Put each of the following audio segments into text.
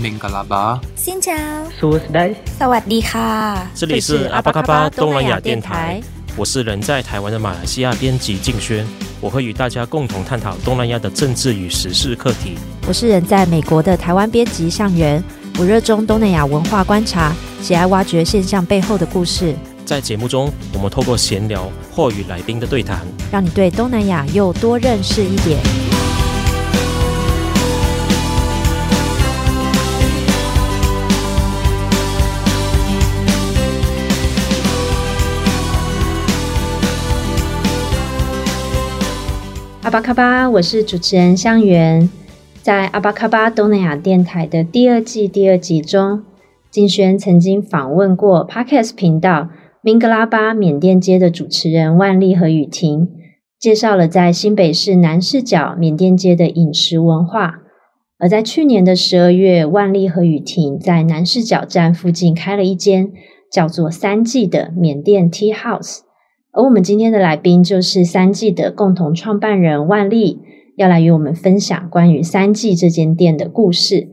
明格拉巴，新疆，苏斯代，萨瓦迪卡，这里是阿巴卡巴东南亚电台，我是人在台湾的马来西亚编辑静轩，我会与大家共同探讨东南亚的政治与时事课题。我是人在美国的台湾编辑向元，我热衷东南亚文化观察，喜爱挖掘现象背后的故事。在节目中，我们透过闲聊或与来宾的对谈，让你对东南亚又多认识一点。巴卡巴，我是主持人向元，在阿巴卡巴东南亚电台的第二季第二集中，静轩曾经访问过 Podcast 频道。明格拉巴缅甸街的主持人万丽和雨婷介绍了在新北市南势角缅甸街的饮食文化。而在去年的十二月，万丽和雨婷在南势角站附近开了一间叫做三季的缅甸 Tea House。而我们今天的来宾就是三季的共同创办人万丽，要来与我们分享关于三季这间店的故事。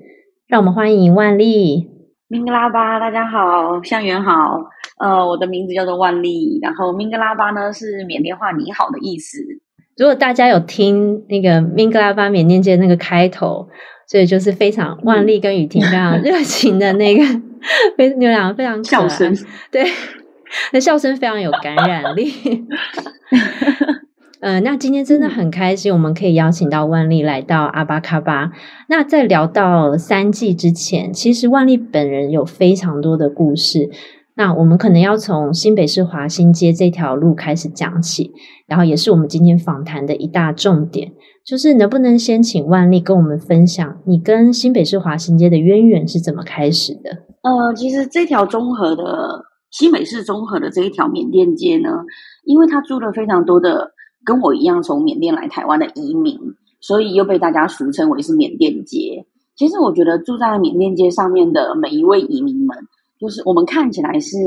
让我们欢迎万丽。明格拉巴，大家好，向元好。呃，我的名字叫做万丽，然后明格拉巴呢是缅甸话“你好”的意思。如果大家有听那个明格拉巴缅甸街那个开头，所以就是非常万丽跟雨婷非常热情的那个，非你们两个非常笑声，对，那笑声非常有感染力。呃，那今天真的很开心，我们可以邀请到万丽来到阿巴卡巴。那在聊到三季之前，其实万丽本人有非常多的故事。那我们可能要从新北市华新街这条路开始讲起，然后也是我们今天访谈的一大重点，就是能不能先请万丽跟我们分享你跟新北市华新街的渊源是怎么开始的？呃，其实这条综合的新北市综合的这一条缅甸街呢，因为它住了非常多的。跟我一样从缅甸来台湾的移民，所以又被大家俗称为是缅甸街。其实我觉得住在缅甸街上面的每一位移民们，就是我们看起来是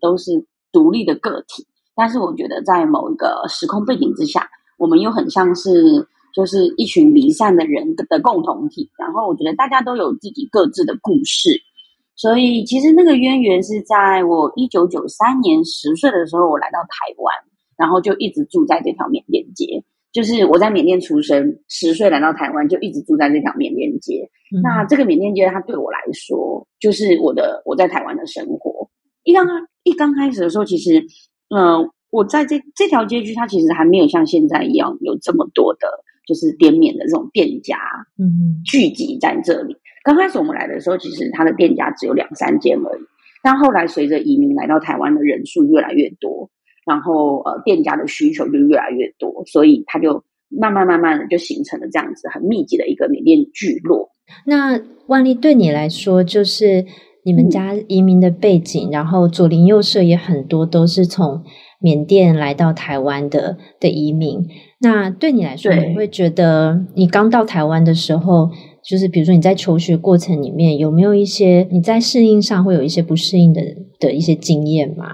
都是独立的个体，但是我觉得在某一个时空背景之下，我们又很像是就是一群离散的人的共同体。然后我觉得大家都有自己各自的故事，所以其实那个渊源是在我一九九三年十岁的时候，我来到台湾。然后就一直住在这条缅甸街，就是我在缅甸出生，十岁来到台湾，就一直住在这条缅甸街。嗯、那这个缅甸街，它对我来说，就是我的我在台湾的生活。一刚刚一刚开始的时候，其实，嗯、呃，我在这这条街区，它其实还没有像现在一样有这么多的，就是滇缅的这种店家，嗯，聚集在这里。刚开始我们来的时候，其实它的店家只有两三间而已。但后来随着移民来到台湾的人数越来越多。然后，呃，店家的需求就越来越多，所以它就慢慢慢慢的就形成了这样子很密集的一个缅甸聚落。那万丽对你来说，就是你们家移民的背景，嗯、然后左邻右舍也很多都是从缅甸来到台湾的的移民。那对你来说，你会觉得你刚到台湾的时候，就是比如说你在求学过程里面有没有一些你在适应上会有一些不适应的的一些经验吗？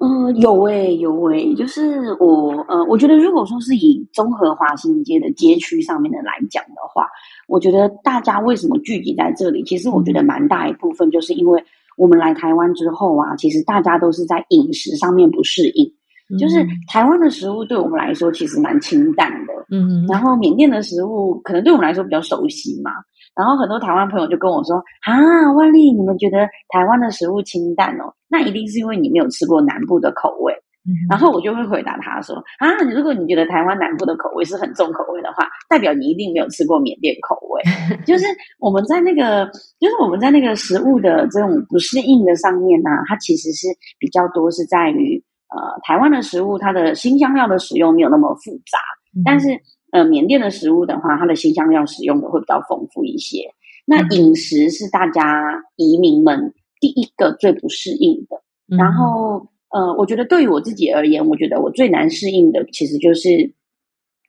嗯、有诶、有诶、就是我，呃，我觉得如果说是以综合华新街的街区上面的来讲的话，我觉得大家为什么聚集在这里？其实我觉得蛮大一部分就是因为我们来台湾之后啊，其实大家都是在饮食上面不适应，就是台湾的食物对我们来说其实蛮清淡的，嗯，然后缅甸的食物可能对我们来说比较熟悉嘛。然后很多台湾朋友就跟我说：“啊，万丽，你们觉得台湾的食物清淡哦？那一定是因为你没有吃过南部的口味。嗯”然后我就会回答他说：“啊，如果你觉得台湾南部的口味是很重口味的话，代表你一定没有吃过缅甸口味。就是我们在那个，就是我们在那个食物的这种不适应的上面呢、啊，它其实是比较多是在于呃，台湾的食物它的新香料的使用没有那么复杂，嗯、但是。”呃，缅甸的食物的话，它的新香料使用的会比较丰富一些。那饮食是大家移民们第一个最不适应的。嗯、然后，呃，我觉得对于我自己而言，我觉得我最难适应的，其实就是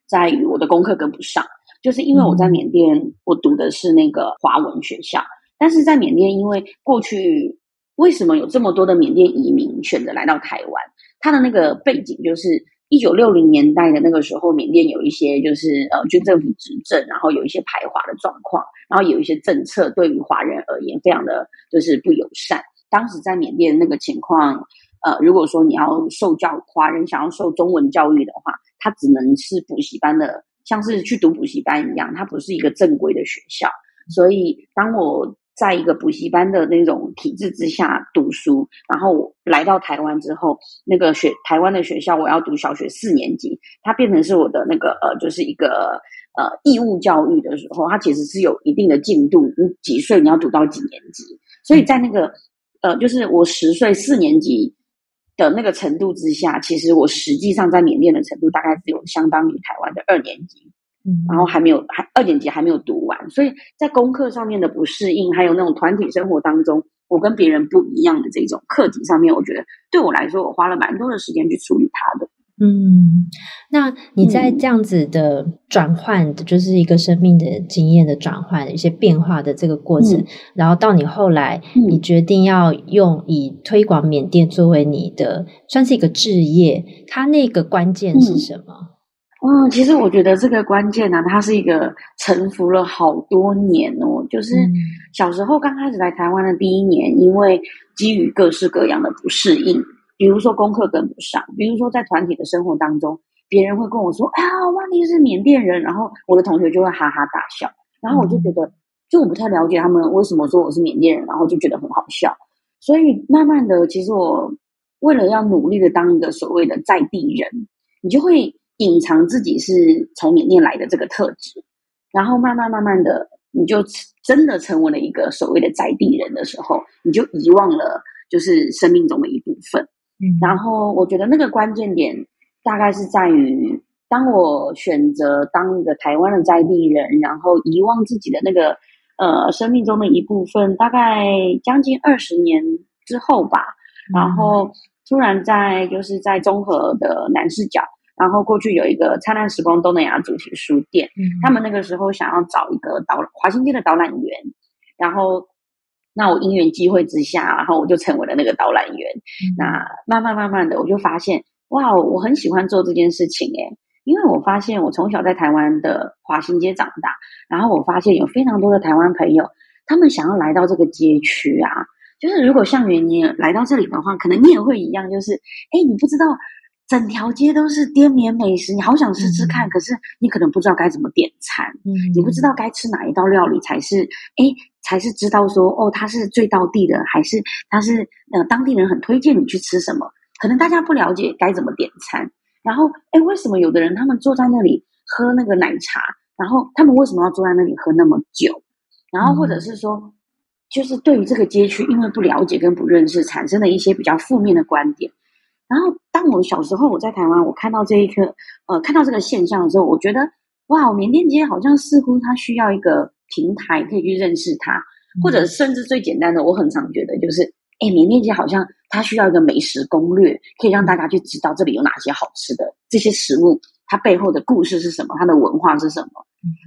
在于我的功课跟不上。就是因为我在缅甸，嗯、我读的是那个华文学校，但是在缅甸，因为过去为什么有这么多的缅甸移民选择来到台湾？他的那个背景就是。一九六零年代的那个时候，缅甸有一些就是呃军政府执政，然后有一些排华的状况，然后有一些政策对于华人而言非常的就是不友善。当时在缅甸那个情况，呃，如果说你要受教华人想要受中文教育的话，他只能是补习班的，像是去读补习班一样，它不是一个正规的学校。所以当我在一个补习班的那种体制之下读书，然后来到台湾之后，那个学台湾的学校，我要读小学四年级，它变成是我的那个呃，就是一个呃义务教育的时候，它其实是有一定的进度，你几岁你要读到几年级，所以在那个呃，就是我十岁四年级的那个程度之下，其实我实际上在缅甸的程度大概只有相当于台湾的二年级。然后还没有，还二年级还没有读完，所以在功课上面的不适应，还有那种团体生活当中，我跟别人不一样的这种课题上面，我觉得对我来说，我花了蛮多的时间去处理它的。嗯，那你在这样子的转换，嗯、就是一个生命的经验的转换，一些变化的这个过程，嗯、然后到你后来，你决定要用以推广缅甸作为你的算是一个置业，它那个关键是什么？嗯嗯，其实我觉得这个关键呢、啊，它是一个沉浮了好多年哦。就是小时候刚开始来台湾的第一年，因为基于各式各样的不适应，比如说功课跟不上，比如说在团体的生活当中，别人会跟我说：“哎呀，哇，你是缅甸人。”然后我的同学就会哈哈大笑，然后我就觉得，就我不太了解他们为什么说我是缅甸人，然后就觉得很好笑。所以慢慢的，其实我为了要努力的当一个所谓的在地人，你就会。隐藏自己是从缅甸来的这个特质，然后慢慢慢慢的，你就真的成为了一个所谓的在地人的时候，你就遗忘了就是生命中的一部分。嗯，然后我觉得那个关键点大概是在于，当我选择当一个台湾的在地人，然后遗忘自己的那个呃生命中的一部分，大概将近二十年之后吧，然后突然在就是在综合的南视角。然后过去有一个灿烂时光东南亚主题书店，嗯、他们那个时候想要找一个导华新街的导览员，然后那我因缘际会之下，然后我就成为了那个导览员。嗯、那慢慢慢慢的，我就发现哇，我很喜欢做这件事情诶，因为我发现我从小在台湾的华新街长大，然后我发现有非常多的台湾朋友，他们想要来到这个街区啊，就是如果像原你来到这里的话，可能你也会一样，就是哎，你不知道。整条街都是滇缅美食，你好想吃吃看，嗯、可是你可能不知道该怎么点餐，嗯，你不知道该吃哪一道料理才是，哎，才是知道说，哦，它是最道地的，还是它是呃当地人很推荐你去吃什么？可能大家不了解该怎么点餐，然后，哎，为什么有的人他们坐在那里喝那个奶茶，然后他们为什么要坐在那里喝那么久？然后或者是说，嗯、就是对于这个街区，因为不了解跟不认识，产生了一些比较负面的观点。然后，当我小时候我在台湾，我看到这一刻，呃，看到这个现象的时候，我觉得，哇，缅甸街好像似乎它需要一个平台可以去认识它，或者甚至最简单的，我很常觉得就是，哎，缅甸街好像它需要一个美食攻略，可以让大家去知道这里有哪些好吃的这些食物，它背后的故事是什么，它的文化是什么。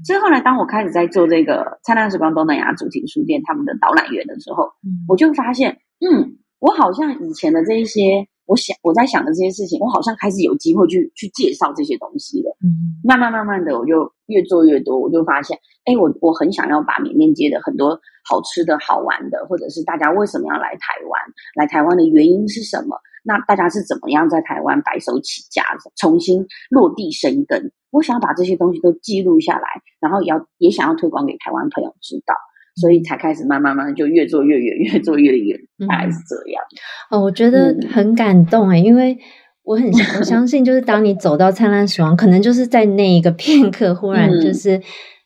所以后来，当我开始在做这个灿烂时光东南亚主题书店他们的导览员的时候，我就发现，嗯，我好像以前的这一些。我想我在想的这些事情，我好像开始有机会去去介绍这些东西了。嗯，慢慢慢慢的，我就越做越多，我就发现，哎，我我很想要把缅甸街的很多好吃的好玩的，或者是大家为什么要来台湾，来台湾的原因是什么？那大家是怎么样在台湾白手起家，重新落地生根？我想要把这些东西都记录下来，然后也要也想要推广给台湾朋友知道。所以才开始慢慢慢就越做越远，越做越远，大概是这样。哦，我觉得很感动诶，因为我很我相信，就是当你走到灿烂时光，可能就是在那一个片刻，忽然就是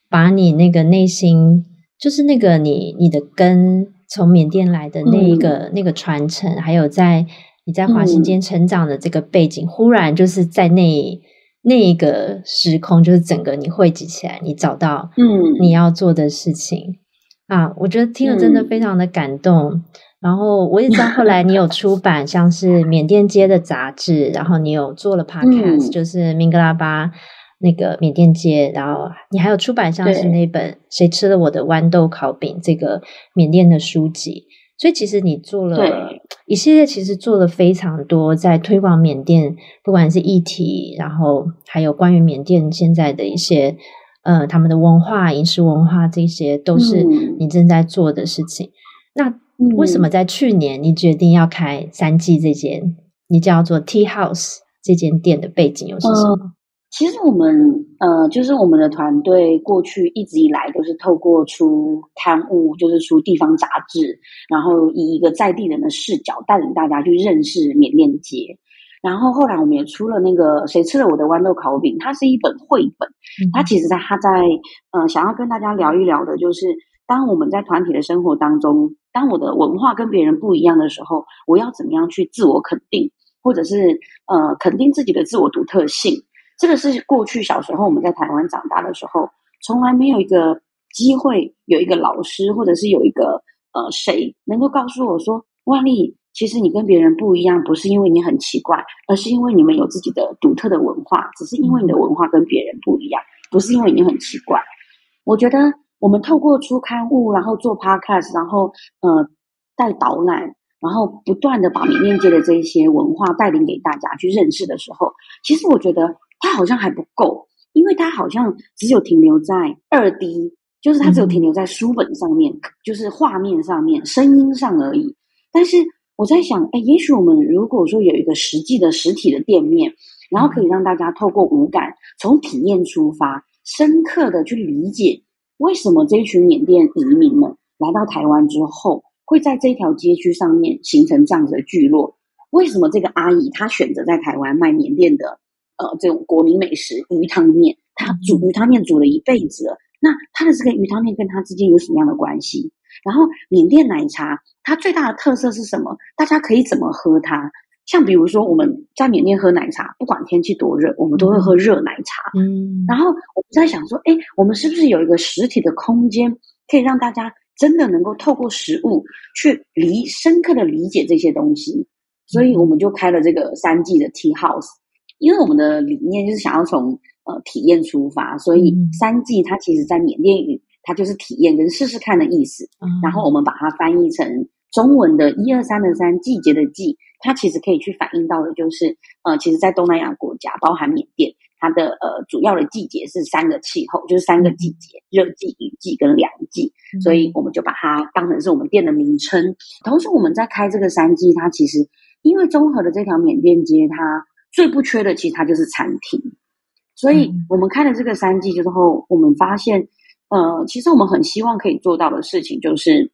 把你那个内心，就是那个你你的根从缅甸来的那一个、嗯、那个传承，还有在你在华新间成长的这个背景，嗯、忽然就是在那那一个时空，就是整个你汇集起来，你找到嗯你要做的事情。啊，我觉得听了真的非常的感动。嗯、然后我也知道后来你有出 版像是缅甸街的杂志，然后你有做了 podcast，、嗯、就是明格拉巴那个缅甸街，然后你还有出版像是那本《谁吃了我的豌豆烤饼》这个缅甸的书籍。所以其实你做了一系列，其实做了非常多，在推广缅甸，不管是议题，然后还有关于缅甸现在的一些呃他们的文化、饮食文化，这些都是你正在做的事情。嗯、那为什么在去年你决定要开三季这间，你叫做 Tea House 这间店的背景又是什么？嗯其实我们呃，就是我们的团队过去一直以来都是透过出刊物，就是出地方杂志，然后以一个在地人的视角带领大家去认识缅甸街。然后后来我们也出了那个《谁吃了我的豌豆烤饼》，它是一本绘本。它其实在它在呃，想要跟大家聊一聊的，就是当我们在团体的生活当中，当我的文化跟别人不一样的时候，我要怎么样去自我肯定，或者是呃，肯定自己的自我独特性。这个是过去小时候我们在台湾长大的时候，从来没有一个机会，有一个老师或者是有一个呃谁能够告诉我说，万丽，其实你跟别人不一样，不是因为你很奇怪，而是因为你们有自己的独特的文化，只是因为你的文化跟别人不一样，不是因为你很奇怪。我觉得我们透过出刊物，然后做 podcast，然后呃带导览。然后不断的把缅甸街的这一些文化带领给大家去认识的时候，其实我觉得它好像还不够，因为它好像只有停留在二 D，就是它只有停留在书本上面，嗯、就是画面上面、声音上而已。但是我在想，哎，也许我们如果说有一个实际的实体的店面，然后可以让大家透过五感，从体验出发，深刻的去理解为什么这一群缅甸移民们来到台湾之后。会在这条街区上面形成这样子的聚落。为什么这个阿姨她选择在台湾卖缅甸的呃这种国民美食鱼汤面？她煮鱼汤面煮了一辈子了，那她的这个鱼汤面跟她之间有什么样的关系？然后缅甸奶茶它最大的特色是什么？大家可以怎么喝它？像比如说我们在缅甸喝奶茶，不管天气多热，我们都会喝热奶茶。嗯，然后我们在想说，哎，我们是不是有一个实体的空间，可以让大家？真的能够透过食物去理深刻的理解这些东西，所以我们就开了这个三季的 Tea House，因为我们的理念就是想要从呃体验出发，所以三季它其实在缅甸语它就是体验跟试试看的意思，然后我们把它翻译成中文的一二三的三季节的季，它其实可以去反映到的就是呃，其实，在东南亚国家，包含缅甸。它的呃主要的季节是三个气候，就是三个季节：热季、雨季跟凉季。所以我们就把它当成是我们店的名称。同时，我们在开这个三季，它其实因为综合的这条缅甸街，它最不缺的其实它就是餐厅。所以我们开了这个三季之后，我们发现，呃，其实我们很希望可以做到的事情，就是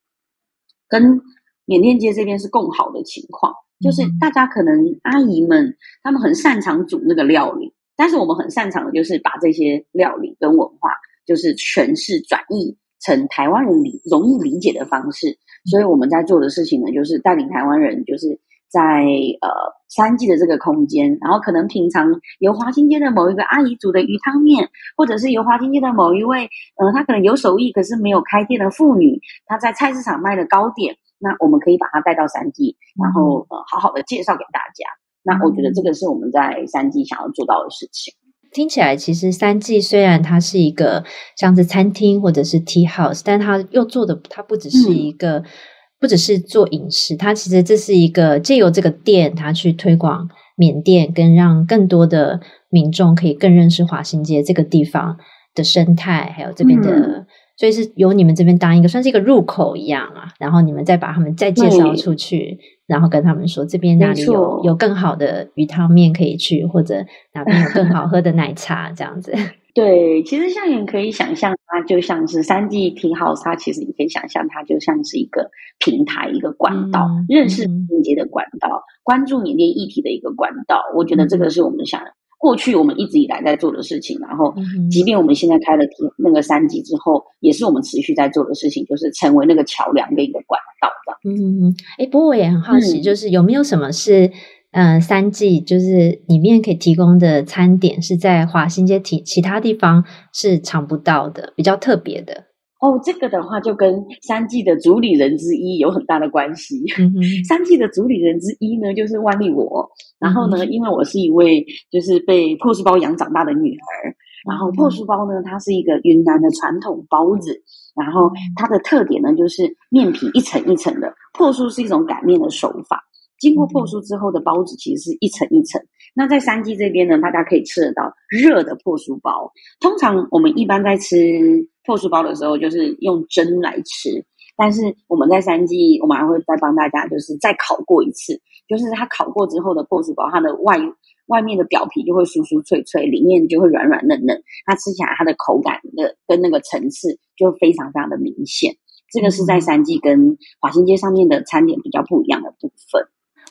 跟缅甸街这边是共好的情况，就是大家可能阿姨们他们很擅长煮那个料理。但是我们很擅长的就是把这些料理跟文化，就是诠释转译成台湾人理容易理解的方式。所以我们在做的事情呢，就是带领台湾人，就是在呃三季的这个空间，然后可能品尝由华新街的某一个阿姨煮的鱼汤面，或者是由华新街的某一位呃，她可能有手艺可是没有开店的妇女，她在菜市场卖的糕点，那我们可以把它带到三季，然后呃好好的介绍给大家。那我觉得这个是我们在三季想要做到的事情。听起来，其实三季虽然它是一个像是餐厅或者是 tea house，但它又做的它不只是一个，嗯、不只是做饮食，它其实这是一个借由这个店，它去推广缅甸，跟让更多的民众可以更认识华新街这个地方的生态，还有这边的。嗯所以是由你们这边当一个算是一个入口一样啊，然后你们再把他们再介绍出去，然后跟他们说这边哪里有有更好的鱼汤面可以去，或者哪边有更好喝的奶茶这样子。对，其实像你可以想象，它就像是三季 Tea House，它其实你可以想象它就像是一个平台，一个管道，嗯、认识缅甸的管道，嗯、关注缅甸议题的一个管道。我觉得这个是我们想。过去我们一直以来在做的事情，然后，即便我们现在开了那个三季之后，也是我们持续在做的事情，就是成为那个桥梁跟一个管道的。嗯嗯，哎，不过我也很好奇，就是有没有什么是，嗯、呃，三季就是里面可以提供的餐点是在华新街其其他地方是尝不到的，比较特别的。哦，这个的话就跟三季的主理人之一有很大的关系。三季的主理人之一呢，就是万丽我。然后呢，嗯、因为我是一位就是被破书包养长大的女儿，然后破书包呢，它是一个云南的传统包子，然后它的特点呢就是面皮一层一层的，破酥是一种擀面的手法。经过破酥之后的包子，其实是一层一层。那在三季这边呢，大家可以吃得到热的破酥包。通常我们一般在吃破酥包的时候，就是用蒸来吃。但是我们在三季，我们还会再帮大家，就是再烤过一次。就是它烤过之后的破酥包，它的外外面的表皮就会酥酥脆脆，里面就会软软嫩嫩。它吃起来，它的口感的跟那个层次就非常非常的明显。这个是在三季跟华新街上面的餐点比较不一样的部分。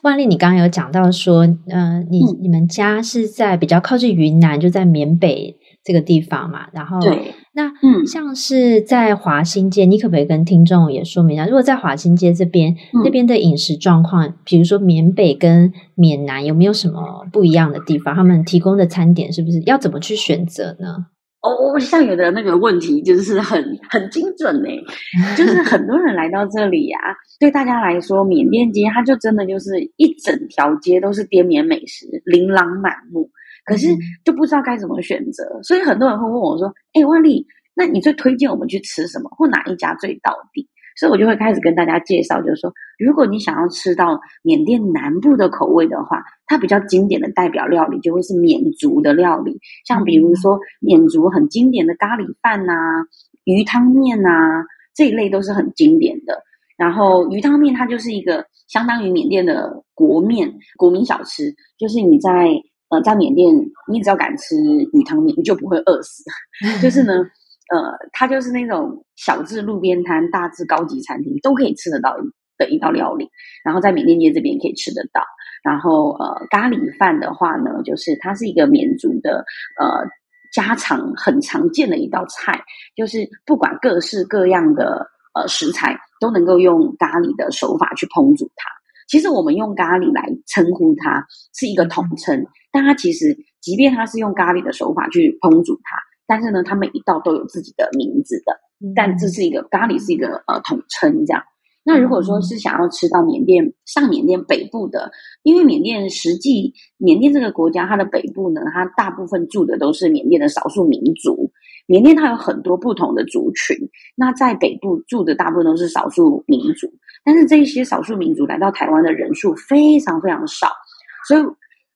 万丽，你刚刚有讲到说，嗯、呃，你你们家是在比较靠近云南，就在缅北这个地方嘛？然后，对，那嗯，像是在华新街，你可不可以跟听众也说明一下？如果在华新街这边，嗯、那边的饮食状况，比如说缅北跟缅南有没有什么不一样的地方？他们提供的餐点是不是要怎么去选择呢？哦，像有的那个问题就是很很精准呢，就是很多人来到这里呀、啊，对大家来说，缅甸街它就真的就是一整条街都是滇缅美食，琳琅满目，可是就不知道该怎么选择，所以很多人会问我说：“哎，万丽，那你最推荐我们去吃什么，或哪一家最到底？”所以我就会开始跟大家介绍，就是说，如果你想要吃到缅甸南部的口味的话，它比较经典的代表料理就会是缅族的料理，像比如说缅族很经典的咖喱饭呐、啊、鱼汤面呐这一类都是很经典的。然后鱼汤面它就是一个相当于缅甸的国面、国民小吃，就是你在呃在缅甸，你只要敢吃鱼汤面，你就不会饿死。就是呢。呃，它就是那种小至路边摊，大至高级餐厅都可以吃得到的一道料理。然后在缅甸街这边可以吃得到。然后呃，咖喱饭的话呢，就是它是一个缅族的呃家常很常见的一道菜，就是不管各式各样的呃食材都能够用咖喱的手法去烹煮它。其实我们用咖喱来称呼它是一个统称，但它其实即便它是用咖喱的手法去烹煮它。但是呢，它每一道都有自己的名字的，但这是一个咖喱，是一个呃统称这样。那如果说是想要吃到缅甸上缅甸北部的，因为缅甸实际缅甸这个国家它的北部呢，它大部分住的都是缅甸的少数民族。缅甸它有很多不同的族群，那在北部住的大部分都是少数民族，但是这一些少数民族来到台湾的人数非常非常少，所以。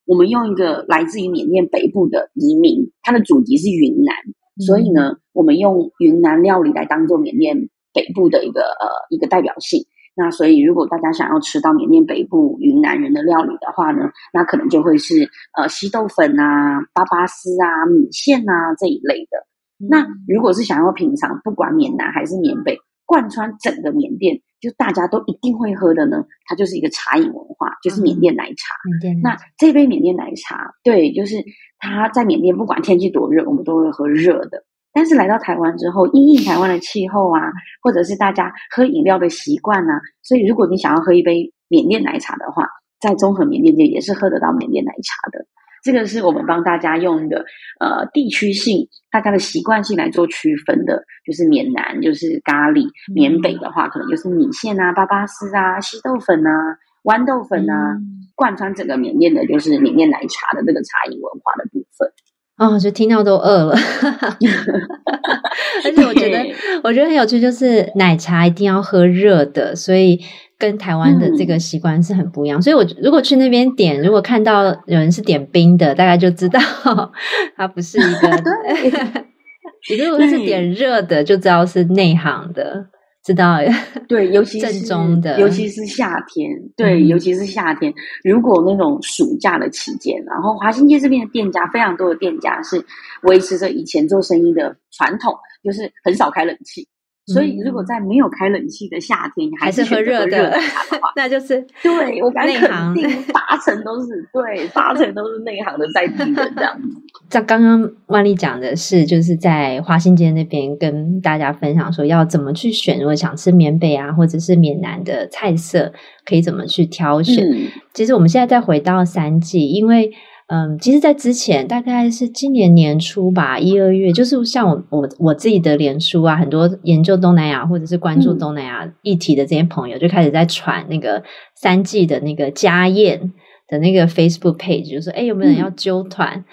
我们用一个来自于缅甸北部的移民，他的祖籍是云南，嗯、所以呢，我们用云南料理来当做缅甸北部的一个呃一个代表性。那所以，如果大家想要吃到缅甸北部云南人的料理的话呢，那可能就会是呃稀豆粉啊、巴巴丝啊、米线啊这一类的。嗯、那如果是想要品尝，不管缅南还是缅北，贯穿整个缅甸。就大家都一定会喝的呢，它就是一个茶饮文化，就是缅甸奶茶。缅甸、嗯、那这杯缅甸奶茶，对，就是它在缅甸不管天气多热，我们都会喝热的。但是来到台湾之后，因应台湾的气候啊，或者是大家喝饮料的习惯啊，所以如果你想要喝一杯缅甸奶茶的话，在综合缅甸街也是喝得到缅甸奶茶的。这个是我们帮大家用的呃地区性，大家的习惯性来做区分的，就是缅南就是咖喱，缅北的话可能就是米线啊、巴巴丝啊、稀豆粉啊、豌豆粉啊，贯穿整个缅甸的就是缅甸奶茶的这个茶饮文化的部分。哦，就听到都饿了，而且我觉得我觉得很有趣，就是奶茶一定要喝热的，所以。跟台湾的这个习惯是很不一样，嗯、所以我如果去那边点，如果看到有人是点冰的，大概就知道 它不是一个。你如果是点热的，就知道是内行的，知道？对，尤其 是正宗的，尤其是夏天，对，尤其是夏天，如果那种暑假的期间，然后华新街这边的店家非常多的店家是维持着以前做生意的传统，就是很少开冷气。所以，如果在没有开冷气的夏天，还是喝热的那就是对我敢肯定八成都是对，八成都是内行的在地的这样子。像刚刚万丽讲的是，就是在华新街那边跟大家分享说，要怎么去选，如果想吃缅北啊，或者是缅南的菜色，可以怎么去挑选。嗯、其实我们现在再回到三季，因为。嗯，其实，在之前大概是今年年初吧，一二月，就是像我我我自己的脸书啊，很多研究东南亚或者是关注东南亚议题的这些朋友，就开始在传那个三 G 的那个家宴的那个 Facebook page，就说，哎，有没有人要揪团？嗯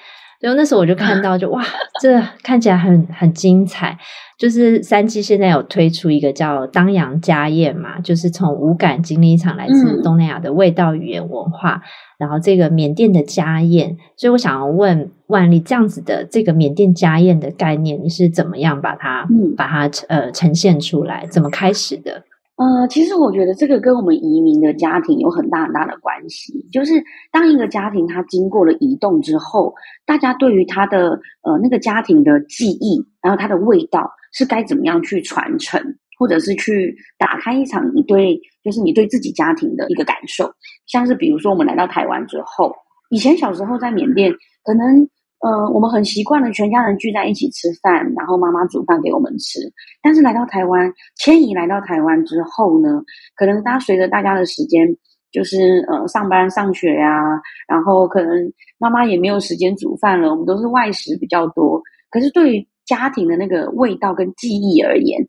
所以那时候我就看到就，就哇，这看起来很很精彩。就是三 G 现在有推出一个叫当阳家宴嘛，就是从五感经历一场来自东南亚的味道、语言、文化，嗯、然后这个缅甸的家宴。所以我想要问万丽，这样子的这个缅甸家宴的概念，你是怎么样把它、嗯、把它呃呈现出来？怎么开始的？呃，其实我觉得这个跟我们移民的家庭有很大很大的关系。就是当一个家庭它经过了移动之后，大家对于他的呃那个家庭的记忆，然后它的味道。是该怎么样去传承，或者是去打开一场你对，就是你对自己家庭的一个感受。像是比如说，我们来到台湾之后，以前小时候在缅甸，可能呃，我们很习惯了全家人聚在一起吃饭，然后妈妈煮饭给我们吃。但是来到台湾，迁移来到台湾之后呢，可能大家随着大家的时间，就是呃上班上学呀、然后可能妈妈也没有时间煮饭了，我们都是外食比较多。可是对于家庭的那个味道跟记忆而言，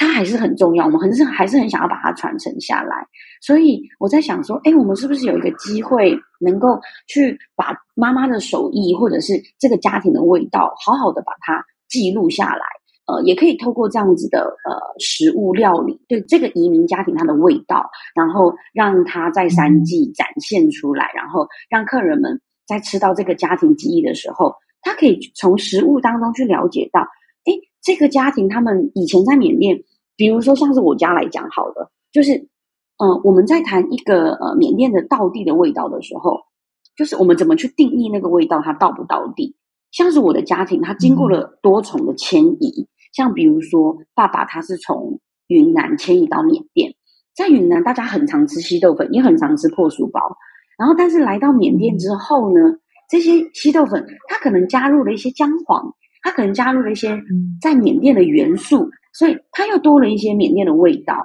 它还是很重要。我们还是还是很想要把它传承下来。所以我在想说，哎，我们是不是有一个机会，能够去把妈妈的手艺，或者是这个家庭的味道，好好的把它记录下来？呃，也可以透过这样子的呃食物料理，对这个移民家庭它的味道，然后让它在三季展现出来，然后让客人们在吃到这个家庭记忆的时候。他可以从食物当中去了解到，哎，这个家庭他们以前在缅甸，比如说像是我家来讲好了，就是，嗯、呃，我们在谈一个呃缅甸的道地的味道的时候，就是我们怎么去定义那个味道，它道不道地？像是我的家庭，它经过了多重的迁移，嗯、像比如说爸爸他是从云南迁移到缅甸，在云南大家很常吃稀豆粉，也很常吃破酥包，然后但是来到缅甸之后呢？这些稀豆粉，它可能加入了一些姜黄，它可能加入了一些在缅甸的元素，所以它又多了一些缅甸的味道。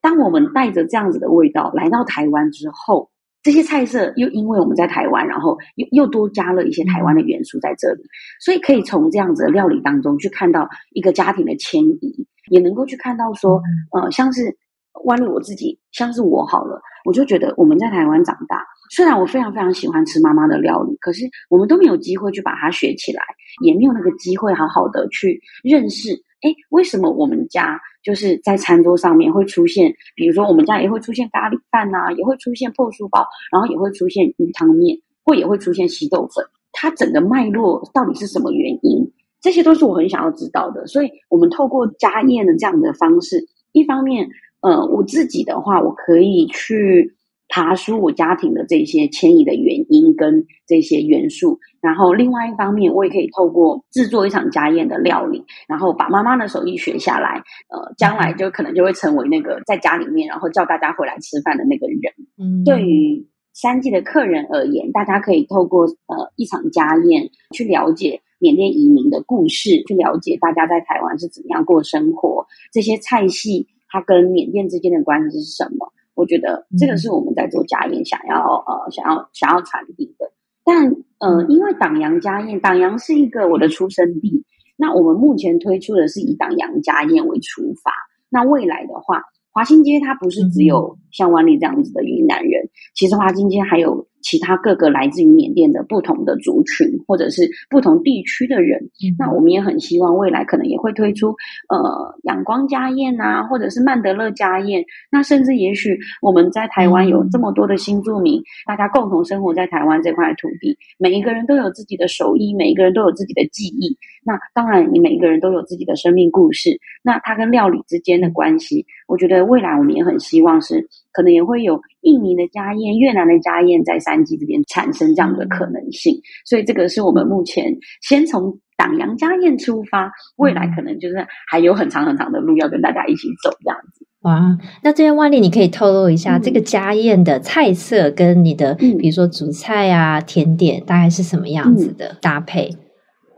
当我们带着这样子的味道来到台湾之后，这些菜色又因为我们在台湾，然后又又多加了一些台湾的元素在这里，所以可以从这样子的料理当中去看到一个家庭的迁移，也能够去看到说，呃，像是万丽我自己，像是我好了，我就觉得我们在台湾长大。虽然我非常非常喜欢吃妈妈的料理，可是我们都没有机会去把它学起来，也没有那个机会好好的去认识。哎，为什么我们家就是在餐桌上面会出现，比如说我们家也会出现咖喱饭呐、也会出现破酥包，然后也会出现鱼汤面，或也会出现稀豆粉。它整个脉络到底是什么原因？这些都是我很想要知道的。所以，我们透过家宴的这样的方式，一方面，呃，我自己的话，我可以去。爬梳我家庭的这些迁移的原因跟这些元素，然后另外一方面，我也可以透过制作一场家宴的料理，然后把妈妈的手艺学下来，呃，将来就可能就会成为那个在家里面，然后叫大家回来吃饭的那个人。嗯，对于三季的客人而言，大家可以透过呃一场家宴去了解缅甸移民的故事，去了解大家在台湾是怎么样过生活，这些菜系它跟缅甸之间的关系是什么。我觉得这个是我们在做家宴想要呃想要想要传递的，但呃因为党阳家宴，党阳是一个我的出生地，那我们目前推出的是以党阳家宴为出发，那未来的话，华新街它不是只有像万丽这样子的云南人，其实华新街还有。其他各个来自于缅甸的不同的族群，或者是不同地区的人，嗯、那我们也很希望未来可能也会推出呃仰光家宴啊，或者是曼德勒家宴。那甚至也许我们在台湾有这么多的新住民，嗯、大家共同生活在台湾这块土地，每一个人都有自己的手艺，每一个人都有自己的记忆。那当然，你每一个人都有自己的生命故事。那它跟料理之间的关系，我觉得未来我们也很希望是。可能也会有印尼的家宴、越南的家宴在三鸡这边产生这样的可能性，所以这个是我们目前先从党阳家宴出发，未来可能就是还有很长很长的路要跟大家一起走这样子。哇，那这边万丽，你可以透露一下这个家宴的菜色跟你的，嗯、比如说主菜啊、甜点，大概是什么样子的搭配？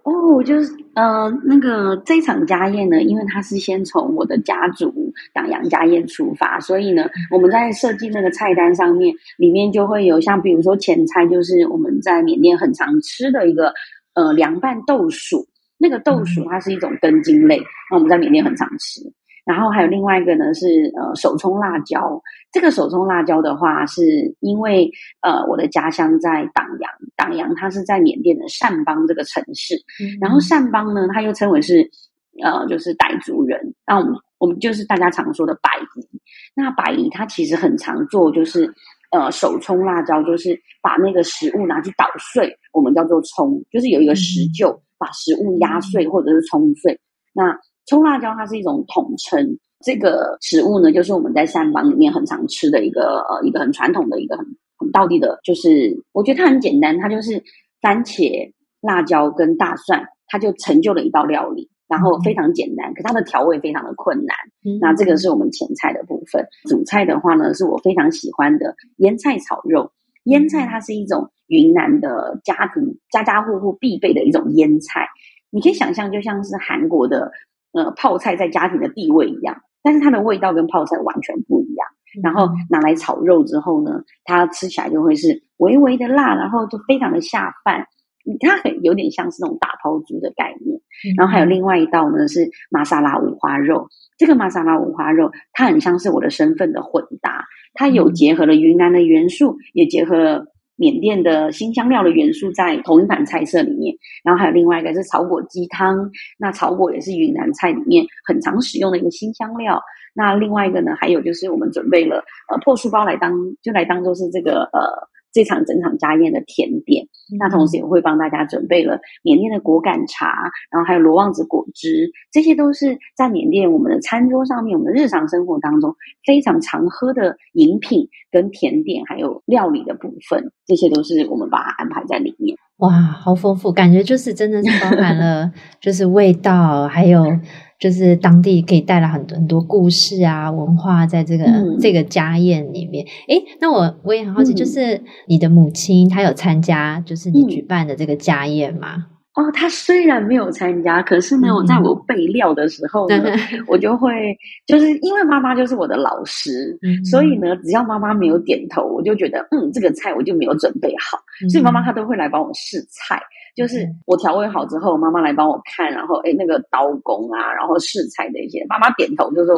哦，就是呃，那个这场家宴呢，因为它是先从我的家族党阳家宴出发，所以呢，我们在设计那个菜单上面，里面就会有像比如说前菜，就是我们在缅甸很常吃的一个呃凉拌豆薯，那个豆薯它是一种根茎类，那我们在缅甸很常吃。然后还有另外一个呢是呃手冲辣椒。这个手冲辣椒的话，是因为呃我的家乡在党阳，党阳它是在缅甸的善邦这个城市。嗯、然后善邦呢，它又称为是呃就是傣族人。那我们我们就是大家常说的白夷。那白夷它其实很常做，就是呃手冲辣椒，就是把那个食物拿去捣碎，我们叫做冲，就是有一个石臼、嗯、把食物压碎或者是冲碎。那冲辣椒它是一种统称，这个食物呢，就是我们在膳房里面很常吃的一个呃一个很传统的一个很很道地的，就是我觉得它很简单，它就是番茄、辣椒跟大蒜，它就成就了一道料理，然后非常简单，可它的调味非常的困难。嗯、那这个是我们前菜的部分，主菜的话呢，是我非常喜欢的腌菜炒肉。腌菜它是一种云南的家庭家家户户必备的一种腌菜，你可以想象就像是韩国的。呃，泡菜在家庭的地位一样，但是它的味道跟泡菜完全不一样。然后拿来炒肉之后呢，它吃起来就会是微微的辣，然后就非常的下饭。它很有点像是那种打抛猪的概念。然后还有另外一道呢是玛莎拉五花肉，这个玛莎拉五花肉它很像是我的身份的混搭，它有结合了云南的元素，也结合了。缅甸的新香料的元素在同一盘菜色里面，然后还有另外一个是草果鸡汤。那草果也是云南菜里面很常使用的一个新香料。那另外一个呢，还有就是我们准备了呃破酥包来当，就来当做是这个呃。这场整场家宴的甜点，那同时也会帮大家准备了缅甸的果敢茶，然后还有罗望子果汁，这些都是在缅甸我们的餐桌上面，我们的日常生活当中非常常喝的饮品跟甜点，还有料理的部分，这些都是我们把它安排在里面。哇，好丰富，感觉就是真的是包含了，就是味道，还有。就是当地可以带来很多很多故事啊，文化在这个、嗯、这个家宴里面。诶，那我我也很好奇，就是你的母亲她有参加，就是你举办的这个家宴吗？嗯、哦，他虽然没有参加，可是呢，我在我备料的时候呢，嗯、我就会就是因为妈妈就是我的老师，嗯、所以呢，只要妈妈没有点头，我就觉得嗯，这个菜我就没有准备好，嗯、所以妈妈她都会来帮我试菜。就是我调味好之后，妈妈来帮我看，然后诶那个刀工啊，然后试菜的一些，妈妈点头，就是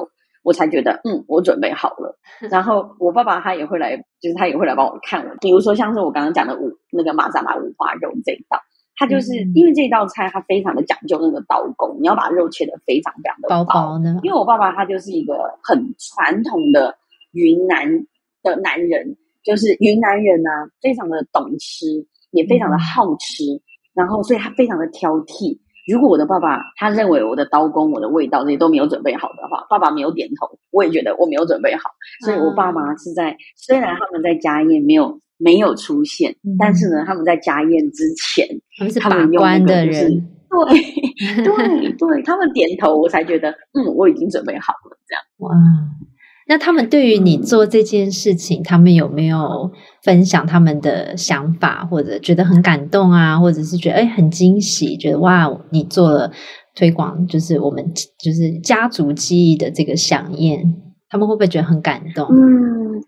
我才觉得嗯，我准备好了。然后我爸爸他也会来，就是他也会来帮我看我。比如说像是我刚刚讲的五那个马扎拉五花肉这一道，它就是、嗯、因为这道菜它非常的讲究那个刀工，你要把肉切得非常非常的薄。薄薄呢？因为我爸爸他就是一个很传统的云南的男人，就是云南人啊，非常的懂吃，也非常的好吃。嗯然后，所以他非常的挑剔。如果我的爸爸他认为我的刀工、我的味道这些都没有准备好的话，爸爸没有点头，我也觉得我没有准备好。所以，我爸妈是在、嗯、虽然他们在家宴没有没有出现，嗯、但是呢，他们在家宴之前，他们是把关的人，对对对，他们点头，我才觉得嗯，我已经准备好了。这样哇。那他们对于你做这件事情，嗯、他们有没有分享他们的想法，或者觉得很感动啊，或者是觉得诶很惊喜，觉得哇，你做了推广，就是我们就是家族记忆的这个饗宴，他们会不会觉得很感动？嗯，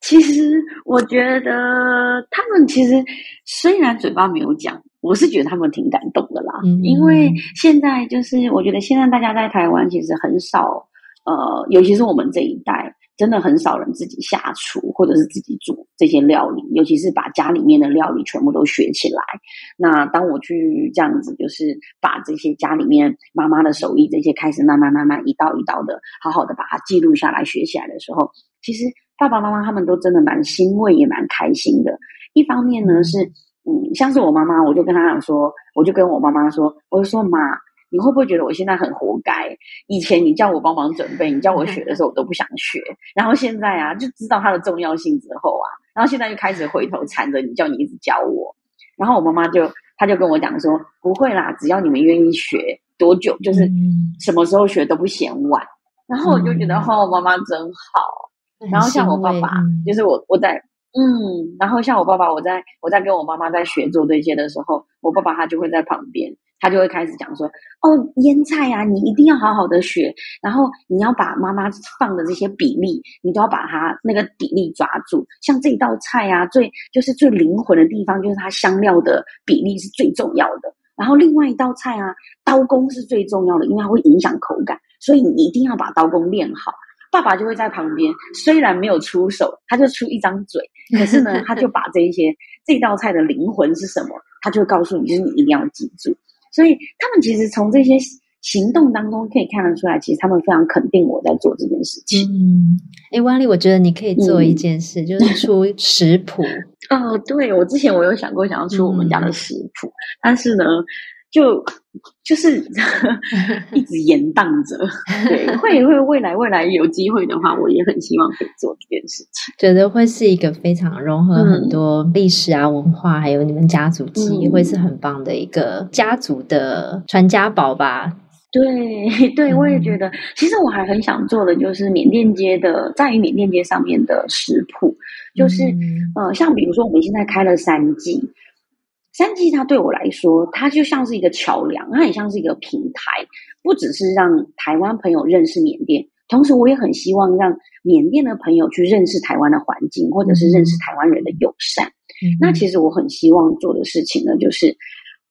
其实我觉得他们其实虽然嘴巴没有讲，我是觉得他们挺感动的啦，嗯、因为现在就是我觉得现在大家在台湾其实很少。呃，尤其是我们这一代，真的很少人自己下厨或者是自己煮这些料理，尤其是把家里面的料理全部都学起来。那当我去这样子，就是把这些家里面妈妈的手艺这些开始慢慢慢慢一道一道的，好好的把它记录下来学起来的时候，其实爸爸妈妈他们都真的蛮欣慰，也蛮开心的。一方面呢是，嗯，像是我妈妈，我就跟她讲说，我就跟我妈妈说，我就说妈。你会不会觉得我现在很活该？以前你叫我帮忙准备，你叫我学的时候，我都不想学。然后现在啊，就知道它的重要性之后啊，然后现在就开始回头缠着你，叫你一直教我。然后我妈妈就，她就跟我讲说，不会啦，只要你们愿意学，多久就是什么时候学都不嫌晚。然后我就觉得，哦，妈妈真好。然后像我爸爸，就是我我在嗯，然后像我爸爸，我在我在跟我妈妈在学做这些的时候，我爸爸他就会在旁边。他就会开始讲说：“哦，腌菜啊，你一定要好好的学，然后你要把妈妈放的这些比例，你都要把它那个比例抓住。像这道菜啊，最就是最灵魂的地方，就是它香料的比例是最重要的。然后另外一道菜啊，刀工是最重要的，因为它会影响口感。所以你一定要把刀工练好。爸爸就会在旁边，虽然没有出手，他就出一张嘴，可是呢，他就把这一些这道菜的灵魂是什么，他就会告诉你，就是你一定要记住。所以他们其实从这些行动当中可以看得出来，其实他们非常肯定我在做这件事情。嗯，哎，万丽，我觉得你可以做一件事，嗯、就是出食谱。哦，对，我之前我有想过想要出我们家的食谱，嗯、但是呢。就就是 一直延宕着，对，会会未来未来有机会的话，我也很希望可以做这件事情。觉得会是一个非常融合很多历史啊、文化，还有你们家族记忆，嗯、会是很棒的一个家族的传家宝吧？对 对，我也觉得。其实我还很想做的就是缅甸街的，在于缅甸街上面的食谱，就是、嗯、呃，像比如说我们现在开了三季。三季它对我来说，它就像是一个桥梁，它也像是一个平台，不只是让台湾朋友认识缅甸，同时我也很希望让缅甸的朋友去认识台湾的环境，或者是认识台湾人的友善。嗯、那其实我很希望做的事情呢，就是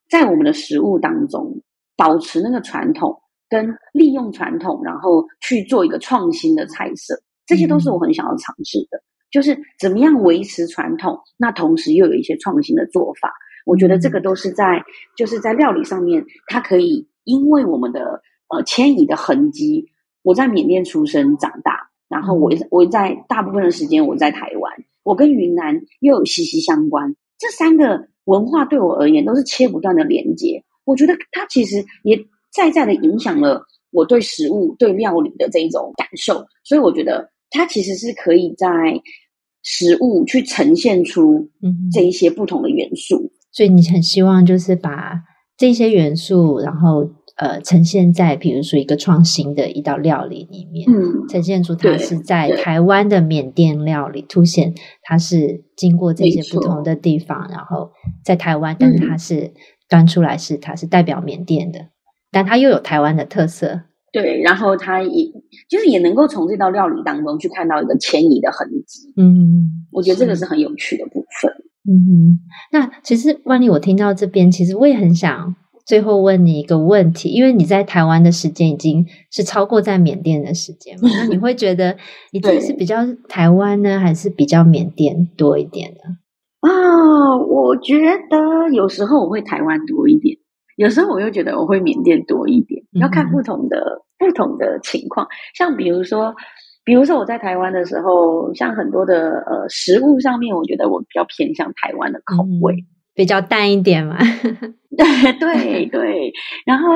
在我们的食物当中保持那个传统，跟利用传统，然后去做一个创新的菜色，这些都是我很想要尝试的，就是怎么样维持传统，那同时又有一些创新的做法。我觉得这个都是在，就是在料理上面，它可以因为我们的呃迁移的痕迹。我在缅甸出生长大，然后我我在大部分的时间我在台湾，我跟云南又有息息相关。这三个文化对我而言都是切不断的连接。我觉得它其实也在在的影响了我对食物、对料理的这一种感受。所以我觉得它其实是可以在食物去呈现出这一些不同的元素。所以你很希望就是把这些元素，然后呃呈现在比如说一个创新的一道料理里面，嗯，呈现出它是在台湾的缅甸料理，凸显它是经过这些不同的地方，然后在台湾，但是它是端出来是它是代表缅甸的，但它又有台湾的特色，对，然后它也就是也能够从这道料理当中去看到一个迁移的痕迹，嗯，我觉得这个是很有趣的部分。嗯哼，那其实万丽，我听到这边，其实我也很想最后问你一个问题，因为你在台湾的时间已经是超过在缅甸的时间嘛，那你会觉得你自己是比较台湾呢，还是比较缅甸多一点呢？啊，我觉得有时候我会台湾多一点，有时候我又觉得我会缅甸多一点，要看不同的、嗯、不同的情况，像比如说。比如说我在台湾的时候，像很多的呃食物上面，我觉得我比较偏向台湾的口味，嗯、比较淡一点嘛。对对对。然后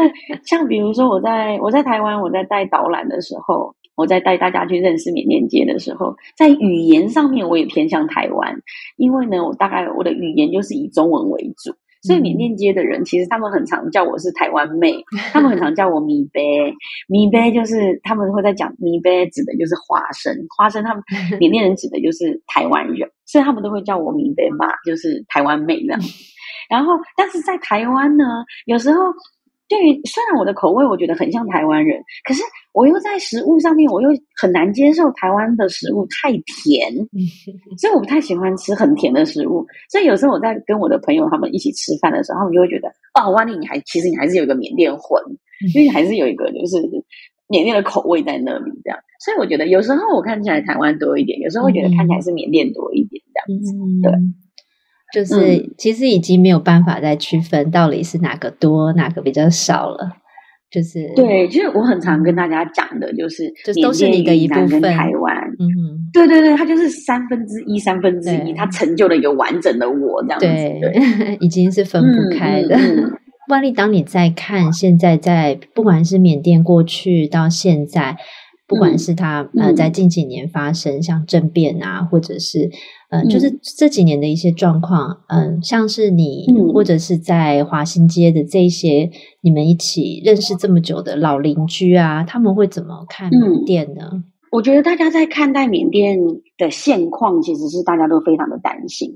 像比如说我在我在台湾，我在带导览的时候，我在带大家去认识缅甸街的时候，在语言上面我也偏向台湾，因为呢，我大概我的语言就是以中文为主。所以缅甸街的人其实他们很常叫我是台湾妹，他们很常叫我米杯，米杯就是他们会在讲米杯指的就是花生，花生他们 缅甸人指的就是台湾人，所以他们都会叫我米杯嘛，就是台湾妹这样。然后，但是在台湾呢，有时候。对于虽然我的口味我觉得很像台湾人，可是我又在食物上面我又很难接受台湾的食物太甜，所以我不太喜欢吃很甜的食物。所以有时候我在跟我的朋友他们一起吃饭的时候，他们就会觉得哦，万丽你还其实你还是有一个缅甸魂，因为你还是有一个就是缅甸的口味在那里这样。所以我觉得有时候我看起来台湾多一点，有时候会觉得看起来是缅甸多一点这样子，对。就是其实已经没有办法再区分到底是哪个多，哪个比较少了。就是对，就是我很常跟大家讲的，就是就都是你的一部分。台湾，嗯哼，对对对，它就是三分之一，三分之一，它成就了一个完整的我，这样子。对，对 已经是分不开的。嗯嗯、万丽，当你在看现在在不管是缅甸过去到现在。不管是他呃，在近几年发生像政变啊，或者是呃，就是这几年的一些状况，嗯，像是你或者是在华新街的这些你们一起认识这么久的老邻居啊，他们会怎么看缅甸呢？我觉得大家在看待缅甸的现况，其实是大家都非常的担心。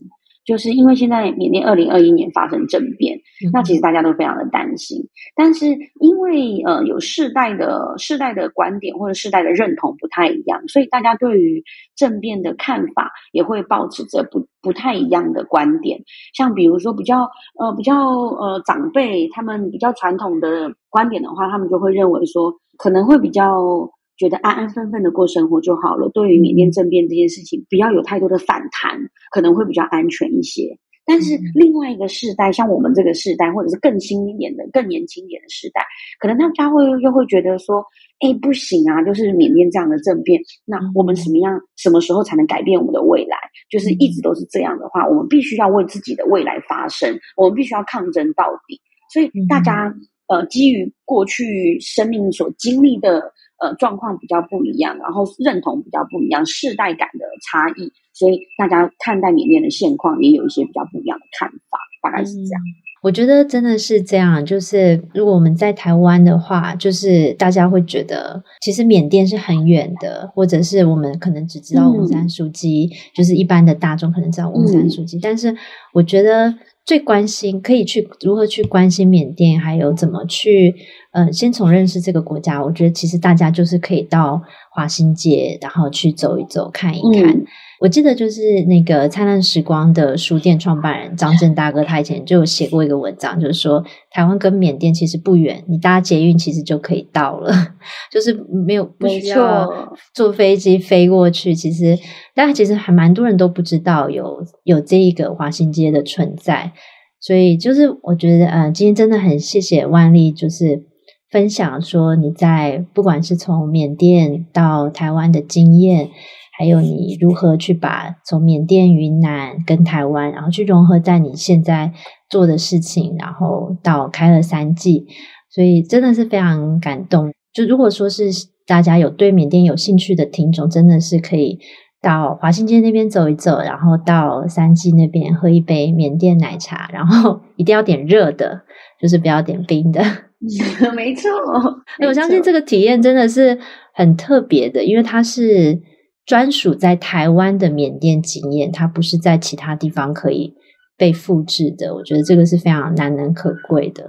就是因为现在缅甸二零二一年发生政变，嗯、那其实大家都非常的担心。但是因为呃有世代的世代的观点或者世代的认同不太一样，所以大家对于政变的看法也会抱持着不不太一样的观点。像比如说比较呃比较呃长辈他们比较传统的观点的话，他们就会认为说可能会比较觉得安安分分的过生活就好了。对于缅甸政变这件事情，不要有太多的反弹，可能会比较安全一些。但是另外一个世代，像我们这个世代，或者是更新一点的、更年轻一点的世代，可能大家会又会觉得说：“哎，不行啊！就是缅甸这样的政变，那我们什么样、什么时候才能改变我们的未来？就是一直都是这样的话，我们必须要为自己的未来发声，我们必须要抗争到底。所以大家呃，基于过去生命所经历的。呃，状况比较不一样，然后认同比较不一样，世代感的差异，所以大家看待里面的现况也有一些比较不一样的看法，大概是这样。嗯，我觉得真的是这样，就是如果我们在台湾的话，就是大家会觉得其实缅甸是很远的，或者是我们可能只知道翁山苏姬，嗯，就是一般的大众可能知道翁山苏姬，嗯，但是我觉得。最关心可以去如何去关心缅甸，还有怎么去，嗯，先从认识这个国家，我觉得其实大家就是可以到华新街，然后去走一走，看一看。我记得就是那个灿烂时光的书店创办人张震大哥，他以前就写过一个文章，就是说台湾跟缅甸其实不远，你搭捷运其实就可以到了，就是没有不需要坐飞机飞过去。其实，但其实还蛮多人都不知道有有这一个华新街的存在，所以就是我觉得，呃，今天真的很谢谢万丽，就是分享说你在不管是从缅甸到台湾的经验。还有你如何去把从缅甸、云南跟台湾，然后去融合在你现在做的事情，然后到开了三季，所以真的是非常感动。就如果说是大家有对缅甸有兴趣的听众，真的是可以到华新街那边走一走，然后到三季那边喝一杯缅甸奶茶，然后一定要点热的，就是不要点冰的。没错，我相信这个体验真的是很特别的，因为它是。专属在台湾的缅甸经验，它不是在其他地方可以被复制的。我觉得这个是非常难能可贵的。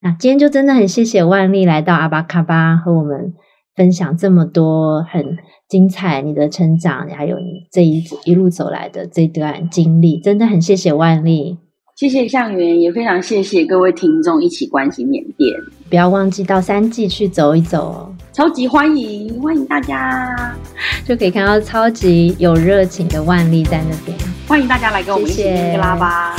那今天就真的很谢谢万丽来到阿巴卡巴和我们分享这么多很精彩你的成长，还有你这一一路走来的这段经历，真的很谢谢万丽。谢谢向元，也非常谢谢各位听众一起关心缅甸。不要忘记到三季去走一走哦，超级欢迎，欢迎大家，就可以看到超级有热情的万丽在那边。欢迎大家来跟我们一起明格拉吧。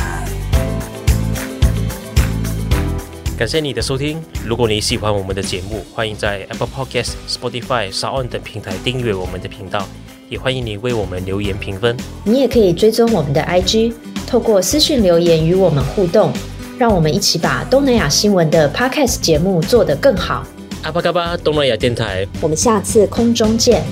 感谢你的收听，如果你喜欢我们的节目，欢迎在 Apple Podcast、Spotify、SoundOn 等平台订阅我们的频道，也欢迎你为我们留言评分。你也可以追踪我们的 IG。透过私讯留言与我们互动，让我们一起把东南亚新闻的 Podcast 节目做得更好。阿巴嘎巴东南亚电台，我们下次空中见。